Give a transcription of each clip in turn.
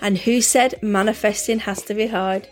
And who said manifesting has to be hard?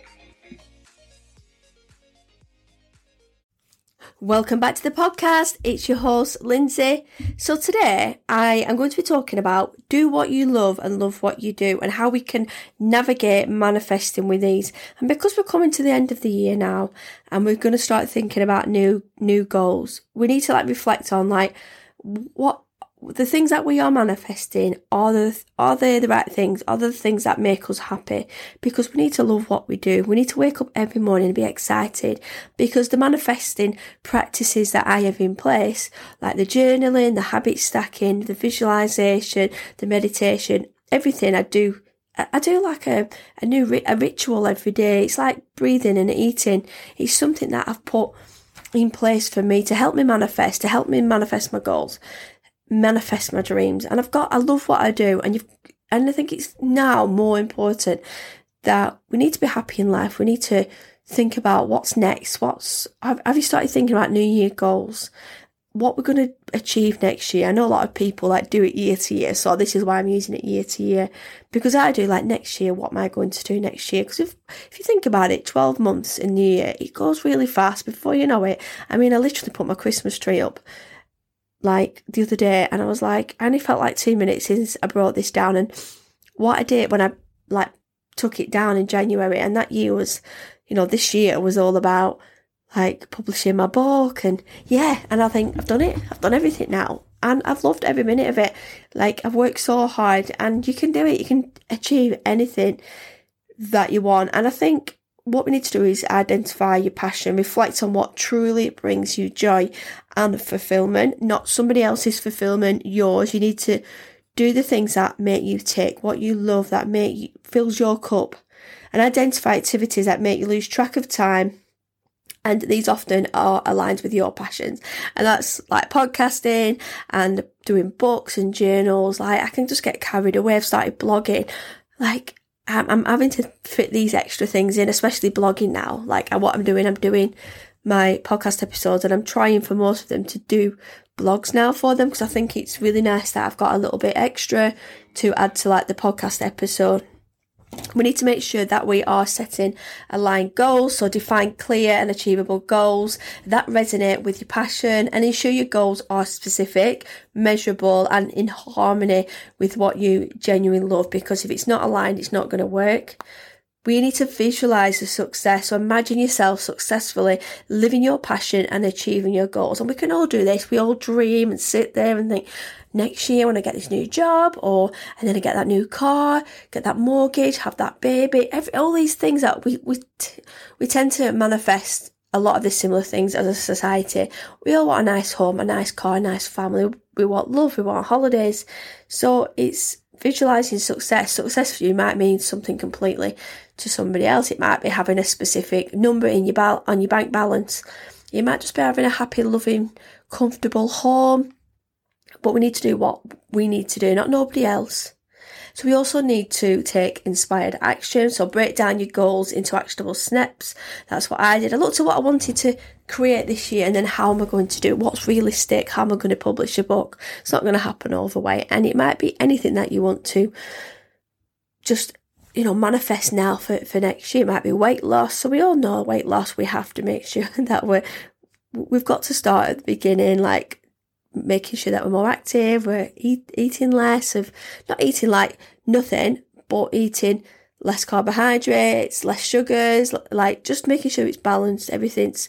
Welcome back to the podcast. It's your host, Lindsay. So, today I am going to be talking about do what you love and love what you do and how we can navigate manifesting with these. And because we're coming to the end of the year now and we're going to start thinking about new, new goals, we need to like reflect on like what the things that we are manifesting are the are they the right things are the things that make us happy because we need to love what we do we need to wake up every morning and be excited because the manifesting practices that i have in place like the journaling the habit stacking the visualization the meditation everything i do I do like a, a new a ritual every day. It's like breathing and eating. It's something that I've put in place for me to help me manifest, to help me manifest my goals manifest my dreams. And I've got, I love what I do. And you've, and I think it's now more important that we need to be happy in life. We need to think about what's next. What's, have, have you started thinking about New Year goals? What we're going to achieve next year. I know a lot of people like do it year to year. So this is why I'm using it year to year because I do like next year. What am I going to do next year? Because if, if you think about it, 12 months in the year, it goes really fast before you know it. I mean, I literally put my Christmas tree up like the other day and I was like, I only felt like two minutes since I brought this down and what I did when I like took it down in January and that year was, you know, this year was all about like publishing my book and yeah, and I think I've done it. I've done everything now. And I've loved every minute of it. Like I've worked so hard and you can do it. You can achieve anything that you want. And I think what we need to do is identify your passion, reflect on what truly brings you joy and fulfillment, not somebody else's fulfillment, yours. You need to do the things that make you tick, what you love, that make you, fills your cup, and identify activities that make you lose track of time. And these often are aligned with your passions. And that's like podcasting and doing books and journals. Like I can just get carried away. I've started blogging. Like I'm, I'm having to fit these extra things in, especially blogging now. Like what I'm doing, I'm doing my podcast episodes and I'm trying for most of them to do blogs now for them because I think it's really nice that I've got a little bit extra to add to like the podcast episode. We need to make sure that we are setting aligned goals, so define clear and achievable goals that resonate with your passion and ensure your goals are specific, measurable, and in harmony with what you genuinely love. Because if it's not aligned, it's not going to work. We need to visualize the success. So imagine yourself successfully living your passion and achieving your goals. And we can all do this. We all dream and sit there and think, next year when I get this new job or and then I get that new car, get that mortgage, have that baby, every, all these things that we we t- we tend to manifest a lot of the similar things as a society. We all want a nice home, a nice car, a nice family. We want love, we want holidays. So it's visualizing success. Success for you might mean something completely to somebody else. It might be having a specific number in your bal- on your bank balance. You might just be having a happy, loving, comfortable home but we need to do what we need to do, not nobody else. So we also need to take inspired action. So break down your goals into actionable steps. That's what I did. I looked at what I wanted to create this year and then how am I going to do it? What's realistic? How am I going to publish a book? It's not going to happen overweight. And it might be anything that you want to just, you know, manifest now for, for next year. It might be weight loss. So we all know weight loss. We have to make sure that we're, we've got to start at the beginning, like making sure that we're more active, we're eat, eating less of, not eating like nothing, but eating less carbohydrates, less sugars, like just making sure it's balanced, everything's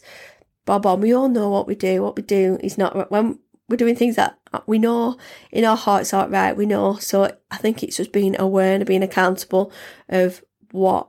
bob on. We all know what we do. What we do is not, when we're doing things that we know in our hearts aren't right, we know. So I think it's just being aware and being accountable of what,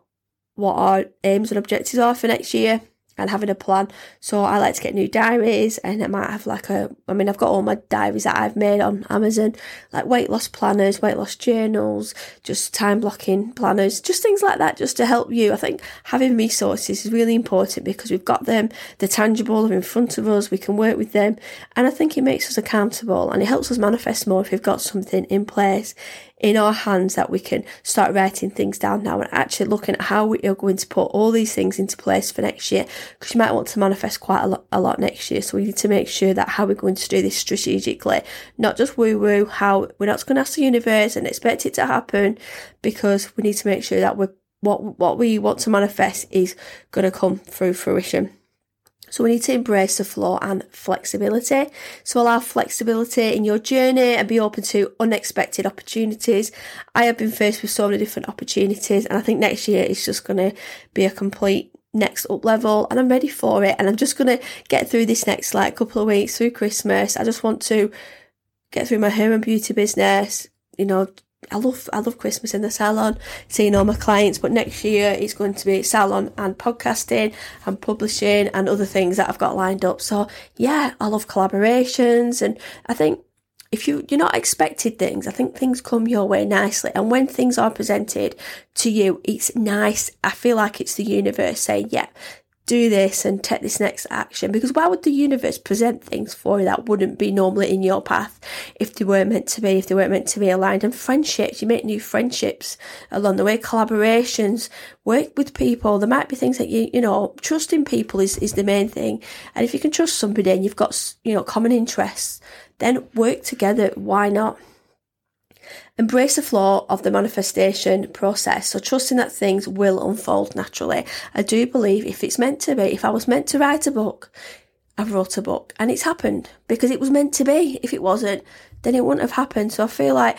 what our aims and objectives are for next year and having a plan. So I like to get new diaries and I might have like a, I mean, I've got all my diaries that I've made on Amazon, like weight loss planners, weight loss journals, just time blocking planners, just things like that, just to help you. I think having resources is really important because we've got them, they're tangible, they're in front of us, we can work with them. And I think it makes us accountable and it helps us manifest more if we've got something in place in our hands that we can start writing things down now and actually looking at how we are going to put all these things into place for next year. Because you might want to manifest quite a lot, a lot next year so we need to make sure that how we're going to do this strategically. Not just woo woo how we're not going to ask the universe and expect it to happen because we need to make sure that we're what what we want to manifest is going to come through fruition so we need to embrace the flow and flexibility. So allow flexibility in your journey and be open to unexpected opportunities. I have been faced with so many different opportunities and I think next year is just going to be a complete next up level and I'm ready for it and I'm just going to get through this next like couple of weeks through Christmas. I just want to get through my hair and beauty business, you know, I love I love Christmas in the salon, seeing all my clients. But next year it's going to be salon and podcasting and publishing and other things that I've got lined up. So yeah, I love collaborations, and I think if you you're not expected things, I think things come your way nicely. And when things are presented to you, it's nice. I feel like it's the universe saying, yeah, do this and take this next action? Because why would the universe present things for you that wouldn't be normally in your path if they weren't meant to be if they weren't meant to be aligned? And friendships you make new friendships along the way collaborations work with people. There might be things that you you know trusting people is, is the main thing. And if you can trust somebody and you've got you know common interests then work together. Why not Embrace the flow of the manifestation process. So trusting that things will unfold naturally. I do believe if it's meant to be, if I was meant to write a book, I've wrote a book and it's happened because it was meant to be. If it wasn't, then it wouldn't have happened. So I feel like,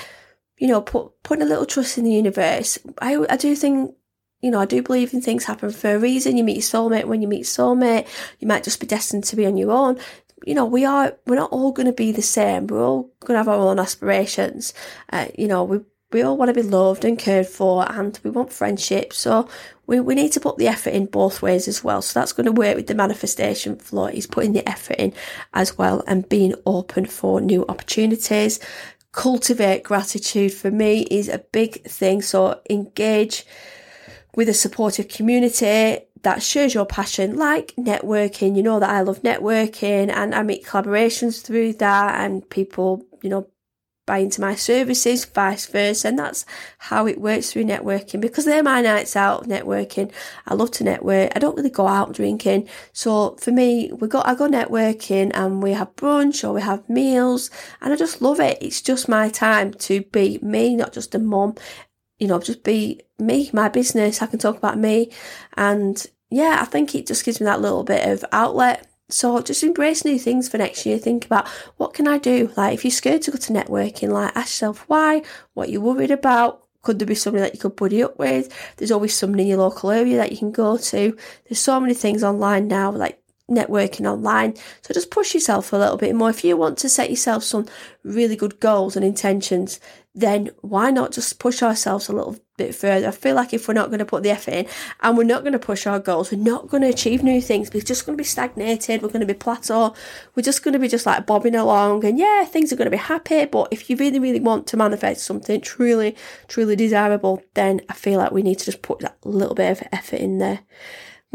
you know, put, putting a little trust in the universe. I, I do think you know, I do believe in things happen for a reason. You meet your soulmate when you meet soulmate. You might just be destined to be on your own you know, we are, we're not all going to be the same. We're all going to have our own aspirations. Uh, you know, we, we all want to be loved and cared for and we want friendship. So we, we need to put the effort in both ways as well. So that's going to work with the manifestation flow is putting the effort in as well and being open for new opportunities. Cultivate gratitude for me is a big thing. So engage with a supportive community that shows your passion, like networking. You know that I love networking and I make collaborations through that and people, you know, buy into my services, vice versa. And that's how it works through networking because they're my nights out networking. I love to network. I don't really go out drinking. So for me, we go, I go networking and we have brunch or we have meals and I just love it. It's just my time to be me, not just a mum. You know, just be me, my business. I can talk about me and yeah, I think it just gives me that little bit of outlet. So just embrace new things for next year. Think about what can I do? Like if you're scared to go to networking, like ask yourself why, what you're worried about. Could there be somebody that you could buddy up with? There's always somebody in your local area that you can go to. There's so many things online now, like networking online. So just push yourself a little bit more. If you want to set yourself some really good goals and intentions, then why not just push ourselves a little bit further? I feel like if we're not going to put the effort in and we're not going to push our goals, we're not going to achieve new things. We're just going to be stagnated. We're going to be plateau. We're just going to be just like bobbing along and yeah, things are going to be happy. But if you really, really want to manifest something truly, truly desirable, then I feel like we need to just put that little bit of effort in there.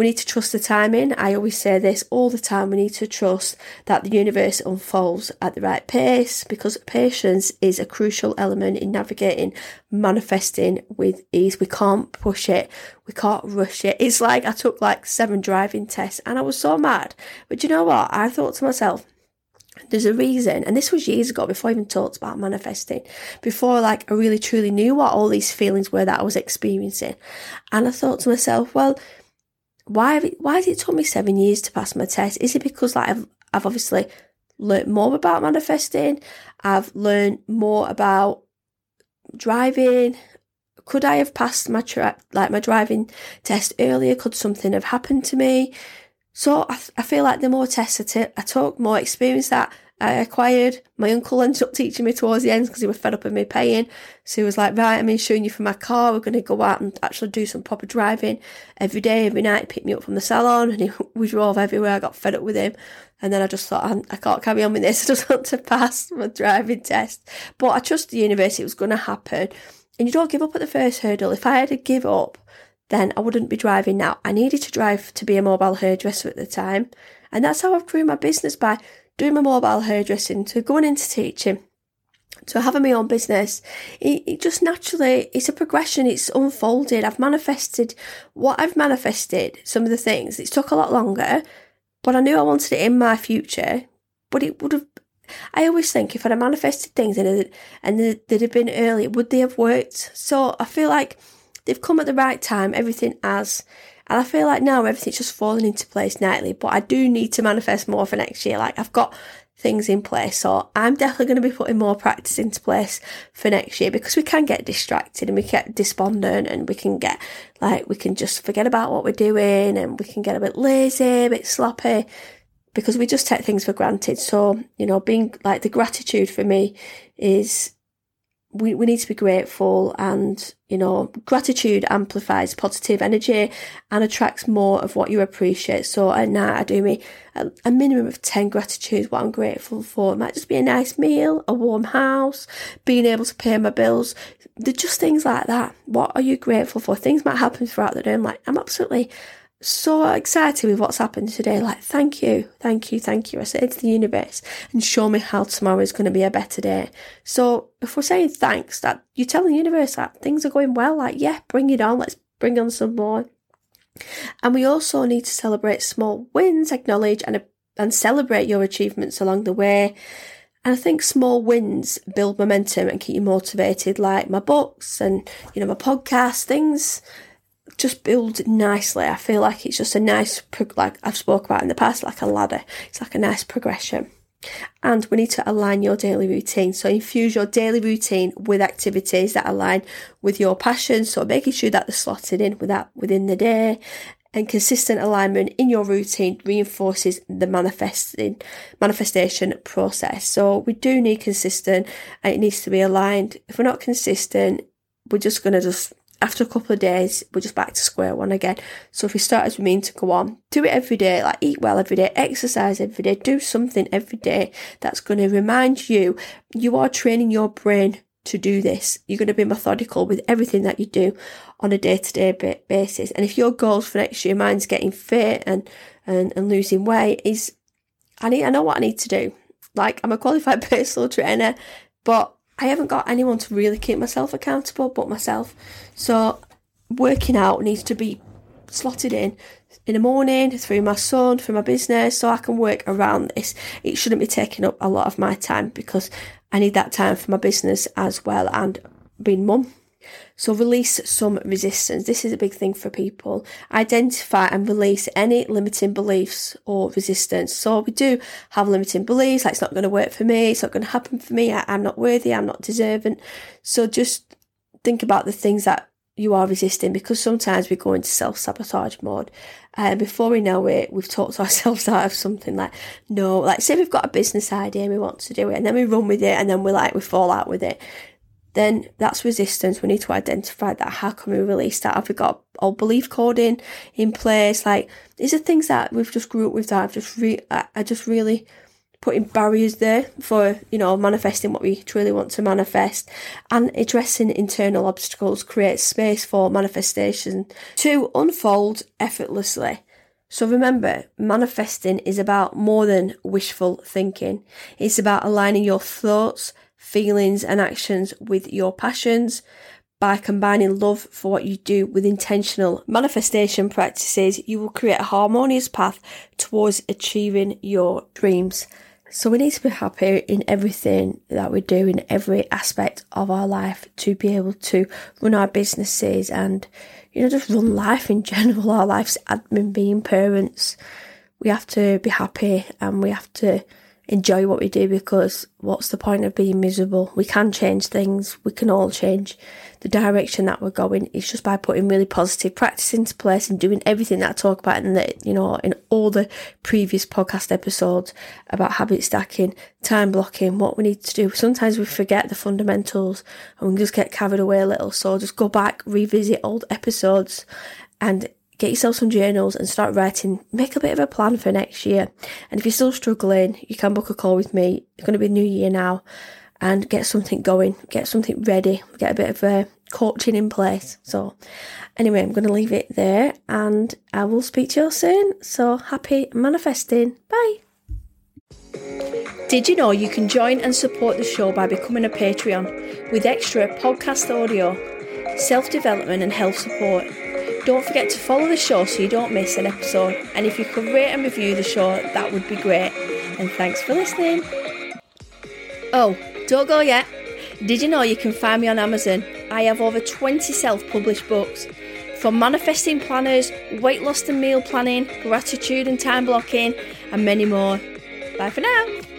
We need to trust the timing. I always say this all the time. We need to trust that the universe unfolds at the right pace because patience is a crucial element in navigating manifesting with ease. We can't push it. We can't rush it. It's like I took like seven driving tests and I was so mad. But you know what? I thought to myself, there's a reason, and this was years ago before I even talked about manifesting, before like I really truly knew what all these feelings were that I was experiencing. And I thought to myself, well, why have it, why has it took me seven years to pass my test? Is it because like I've I've obviously learned more about manifesting? I've learned more about driving. Could I have passed my tra- like my driving test earlier? Could something have happened to me? So I, I feel like the more tests I, t- I took, more experience that I acquired. My uncle ended up teaching me towards the end because he was fed up with me paying. So he was like, right, I'm insuring you for my car. We're going to go out and actually do some proper driving every day, every night. He picked me up from the salon and he, we drove everywhere. I got fed up with him. And then I just thought, I, can't carry on with this. I just want to pass my driving test. But I trust the university it was going to happen. And you don't give up at the first hurdle. If I had to give up, then I wouldn't be driving now. I needed to drive to be a mobile hairdresser at the time. And that's how I've grew my business by doing my mobile hairdressing to going into teaching to having my own business. It, it just naturally, it's a progression, it's unfolded. I've manifested what I've manifested, some of the things. It took a lot longer, but I knew I wanted it in my future. But it would have, I always think if I'd have manifested things and, it, and they'd have been early, would they have worked? So I feel like they've come at the right time, everything has. And I feel like now everything's just falling into place nightly, but I do need to manifest more for next year. Like I've got things in place. So I'm definitely going to be putting more practice into place for next year because we can get distracted and we get despondent and we can get like, we can just forget about what we're doing and we can get a bit lazy, a bit sloppy because we just take things for granted. So, you know, being like the gratitude for me is we, we need to be grateful and, you know, gratitude amplifies positive energy and attracts more of what you appreciate. So at night I do me a, a minimum of 10 gratitudes, what I'm grateful for. It might just be a nice meal, a warm house, being able to pay my bills. They're just things like that. What are you grateful for? Things might happen throughout the day. I'm like, I'm absolutely so excited with what's happened today. Like, thank you, thank you, thank you. I say to the universe and show me how tomorrow is going to be a better day. So if we're saying thanks, that you're telling the universe that things are going well, like, yeah, bring it on. Let's bring on some more. And we also need to celebrate small wins, acknowledge and, and celebrate your achievements along the way. And I think small wins build momentum and keep you motivated, like my books and, you know, my podcast, things just builds nicely. I feel like it's just a nice, like I've spoke about in the past, like a ladder. It's like a nice progression. And we need to align your daily routine. So infuse your daily routine with activities that align with your passion. So making sure that they're slotted in with that within the day. And consistent alignment in your routine reinforces the manifesting manifestation process. So we do need consistent and it needs to be aligned. If we're not consistent, we're just gonna just after a couple of days, we're just back to square one again. So if we start as we mean to go on, do it every day, like eat well every day, exercise every day, do something every day that's going to remind you you are training your brain to do this. You're going to be methodical with everything that you do on a day to day basis. And if your goals for next year, mine's getting fit and, and, and losing weight, is I need, I know what I need to do. Like I'm a qualified personal trainer, but I haven't got anyone to really keep myself accountable but myself. So working out needs to be slotted in in the morning through my son, through my business, so I can work around this. It shouldn't be taking up a lot of my time because I need that time for my business as well and being mum. So release some resistance. This is a big thing for people. Identify and release any limiting beliefs or resistance. So we do have limiting beliefs, like it's not going to work for me, it's not going to happen for me, I, am not worthy, I'm not deserving. So just think about the things that you are resisting because sometimes we go into self sabotage mode. And uh, before we know it, we've talked ourselves out of something like, no, like say we've got a business idea and we want to do it and then we run with it and then we're like, we fall out with it then that's resistance. We need to identify that. How can we release that? Have we got old belief coding in place? Like these are things that we've just grew up with that I've just re- I just really putting barriers there for, you know, manifesting what we truly want to manifest and addressing internal obstacles creates space for manifestation to unfold effortlessly. So remember, manifesting is about more than wishful thinking. It's about aligning your thoughts, feelings, and actions with your passions. By combining love for what you do with intentional manifestation practices, you will create a harmonious path towards achieving your dreams. So we need to be happy in everything that we do in every aspect of our life to be able to run our businesses and, you know, just run life in general, our lives admin being parents. We have to be happy and we have to enjoy what we do because what's the point of being miserable? We can change things. We can all change the direction that we're going. It's just by putting really positive practice into place and doing everything that I talk about in the, you know, in all the previous podcast episodes about habit stacking, time blocking, what we need to do. Sometimes we forget the fundamentals and we just get carried away a little. So just go back, revisit old episodes and get yourself some journals and start writing. Make a bit of a plan for next year. And if you're still struggling, you can book a call with me. It's going to be new year now and get something going, get something ready, get a bit of a coaching in place. So, anyway, I'm going to leave it there and I will speak to you soon. So, happy manifesting. Bye. Did you know you can join and support the show by becoming a Patreon with extra podcast audio, self development, and health support? Don't forget to follow the show so you don't miss an episode. And if you could rate and review the show, that would be great. And thanks for listening. Oh, don't go yet. Did you know you can find me on Amazon? I have over 20 self published books. From manifesting planners, weight loss and meal planning, gratitude and time blocking, and many more. Bye for now.